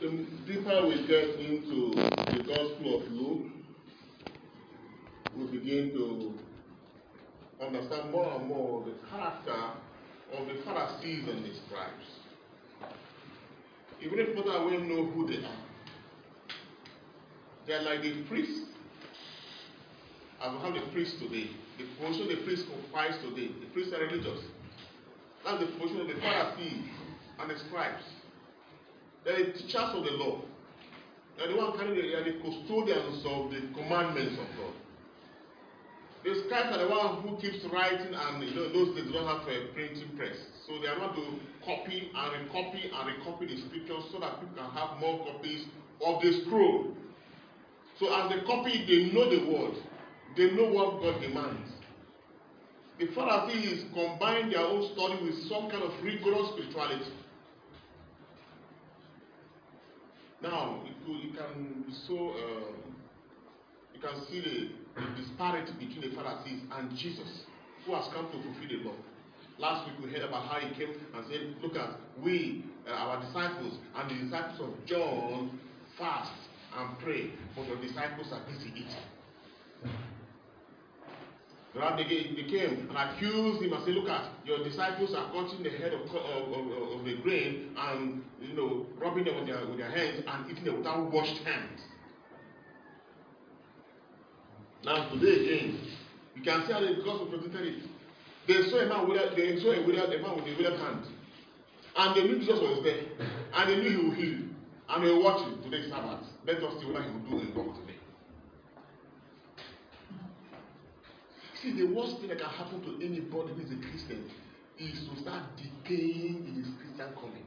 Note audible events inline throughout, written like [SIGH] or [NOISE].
the deeper we get into the Gospel of Luke, we begin to understand more and more the character of the Pharisees and the scribes. Even if people will know who they are, they are like the priests. As we have the priests today, the position the priests occupies today, the priests are religious. That's the position of the Pharisees and the scribes. They are the teachers of the law. They are the one carrying the, the custodians of the commandments of God. The scribes are the one who keeps writing and you know, those days don't have a printing press. So they are not to copy and recopy and recopy the scriptures so that people can have more copies of the scroll. So as they copy, they know the word. They know what God demands. The Pharisees combine their own study with some kind of rigorous spirituality. Now, could, it can so, uh, you can see the, the disparity between the Pharisees and Jesus, who has come to fulfill the law. Last week we heard about how he came and said, Look at we, uh, our disciples, and the disciples of John fast and pray, but your disciples are busy eating. Right? They, they came and accused him and said, Look at your disciples are cutting the head of, of, of, of the grain and you know rubbing them with their, with their hands and eating them without washed hands. Now today again, you can see how the gospel presented it. They saw a man with they saw a a man with a withered hand. And they knew Jesus was there. And they knew he would heal. And they were watching today's Sabbath. Let us see what he will do in God today. See, the worst thing that can happen to anybody who is a Christian is to start decaying in his Christian calling.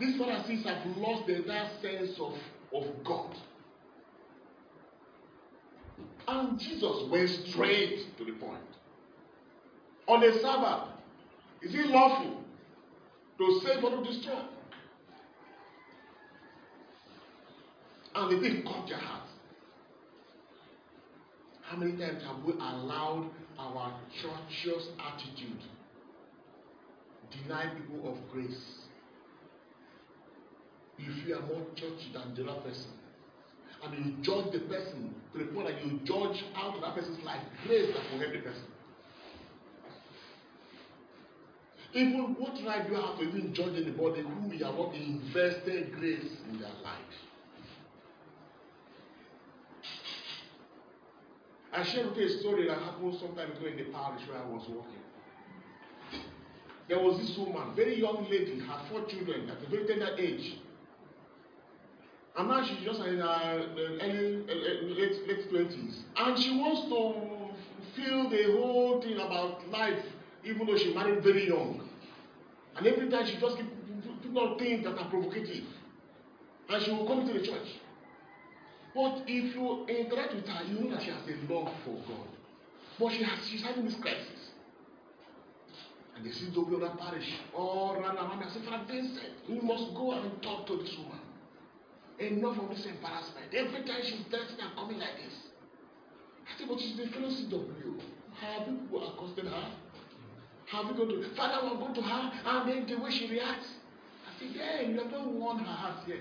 These Pharisees have lost the entire sense of, of God. And Jesus went straight to the point. On the Sabbath, is it lawful to save or to destroy? And the thing caught your heart. How many times have we allowed our churchious attitude deny people of grace? If you are more churchy than the other person, and you judge the person to the point that you judge out of that person's life grace that will help the person. Even what right do you have to even judge anybody whom you have not invested grace in their life? I shared with you a story that happened sometime ago in the parish where I was working. There was this woman, very young lady, had four children at a very tender age. And now she's just in her uh, early, uh, late, late 20s. And she wants to feel the whole thing about life, even though she married very young. And every time she just keeps putting on things that are provocative. And she will come to the church. But if you interact with her, you know that she has a love for God. But she has, she's having this crisis. And they see W other parish all run around and say, Father Vincent, you must go and talk to this woman. Enough of this embarrassment. Every time she's dancing and coming like this. I said, but she's the fellow CW. Have people accosted her? Have you gone to Father will go to her and then the way she reacts? I said, Yeah, you have not won her heart yet.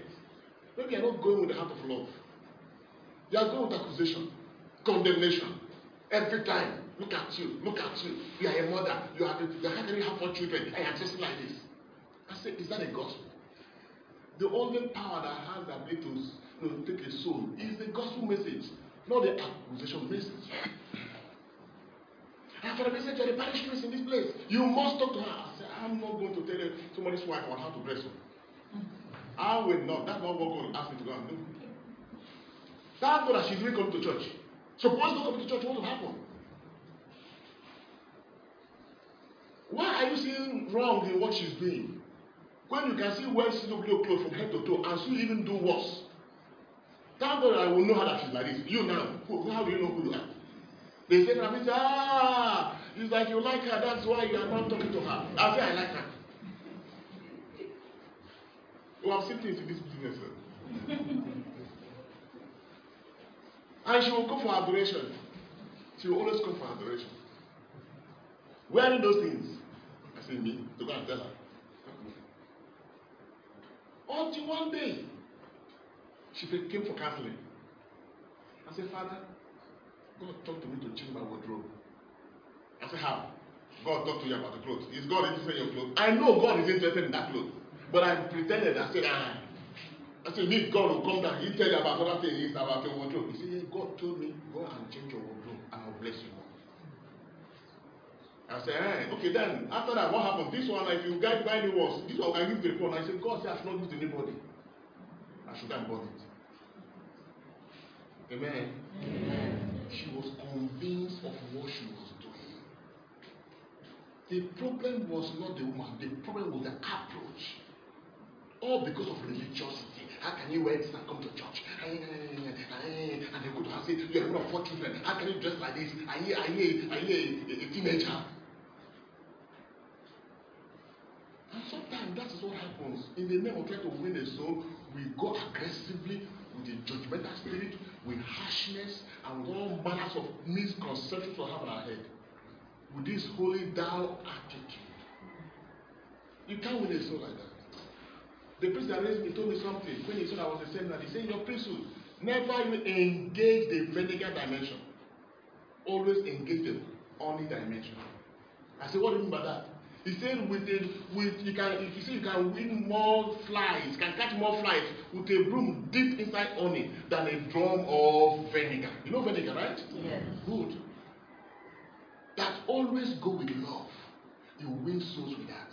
Maybe you're not going with the heart of love. You are going with accusation, condemnation. Every time, look at you, look at you. You are a mother. You are you are having half four children. I am just like this. I said, Is that a gospel? The only power that has the ability to you know, take a soul is the gospel message, not the accusation message. And for the message of the parish priest in this place, you must talk to her. I said, I'm not going to tell somebody's wife on how to dress her. I will not. That's not what God asked me to go and do. God that she's really coming to church. Suppose not coming to church, what will happen? Why are you seeing wrong in what she's doing? When you can see well CW clothes from head to toe and still even do worse. Thank God I will know how that she's like this. You now, who, how do you know who you are? They say, I ah, it's like you like her, that's why you are not talking to her. I say, I like her. We have seen things in this business. [LAUGHS] and she will come for adoration. She will always come for adoration. Wearing those things. I say, me, to go and tell her. Until one day, she came for counseling. I said, Father, God talked to me to change my wardrobe. I said, How? God talked to you about the clothes. Is God interested in your clothes? I know God is interested in that clothes. But I pretended. I said, Ah. I said, If God will come down, he tell you about other things about your wardrobe. He said, God told me, go and change your wardrobe and I'll bless you. I said, eh, okay, then after that, what happened? This one, if you guys buy new ones, this one I give the report. I said, God said I should not give to anybody. I should and burn it. Amen. Amen. She was convinced of what she was doing. The problem was not the woman, the problem was the approach. All because of religiosity. How can you wear this and come to church? And they go her and say, You are one of four children. How can you dress like this? Are you, are you, are you a, a, a teenager? And sometimes that is what happens. In the name of trying to win a soul, we go aggressively with a judgmental spirit, with harshness, and with all manners of misconceptions we have in our head. With this holy thou attitude. You can't win a soul like that. The priest that raised me told me something when he said I was a seminar. He said, Your priesthood, never you engage the vinegar dimension. Always engage the honey dimension. I said, What do you mean by that? He said, with a, with you can if you see you can win more flies, can catch more flies with a broom deep inside honey than a drum of vinegar. You know vinegar, right? Yes. Good. That always go with love. You win souls with that.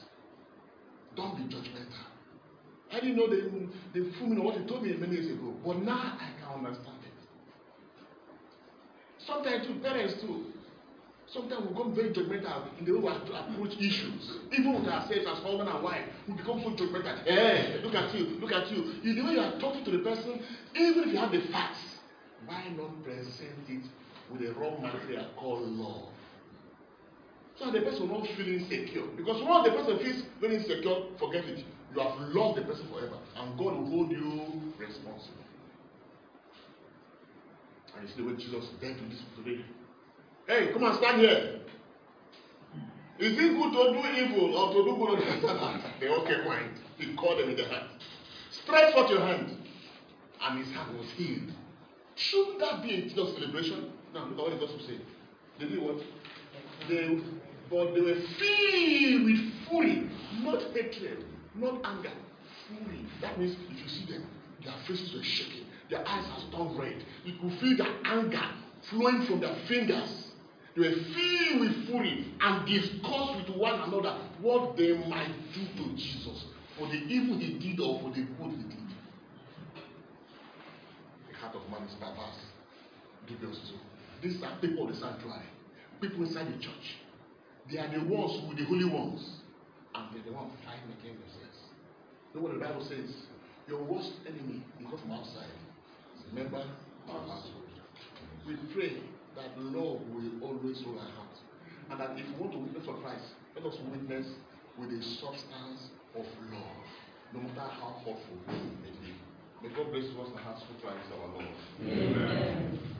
I didn't know the, the full meaning of what he told me years ago, but now I can understand it. Sometimes too, parents too. Sometimes we become very judgmental in the way we approach issues. Even with ourselves as husband and wife, we become so judgmental. Hey, look at you, look at you. In the way you are talking to the person, even if you have the facts, why not present it with a raw material called love? So the person not feel insecure. Because once the person feels very insecure, forget it. You have lost the person forever. And God will hold you responsible. And see the way Jesus dealt with this today. Hey, come and stand here. Is it good to do evil or to do good? They all kept quiet. He called them in the hand. Stretch forth your hand. And his hand was healed. Shouldn't that be a Jesus celebration? Now look at what the gospel said. They did what? They, but they were filled with fury, not hatred, not anger. Fury. That means if you see them, their faces were shaking, their eyes have turned red. You could feel the anger flowing from their fingers. They were filled with fury and discussed with one another what they might do to Jesus for the evil he did or for the good he did. The heart of man is perverse. Dubious too. These are people of the sanctuary, people inside the church. They are the ones with the holy ones, and they're the ones fighting against themselves. Know what the Bible says? Your worst enemy is not from outside. Remember our household. We pray that love will always rule our hearts. And that if we want to witness for Christ, let us witness with a substance of love, no matter how hurtful it may be. May God bless us and have good Christ our Lord. Amen.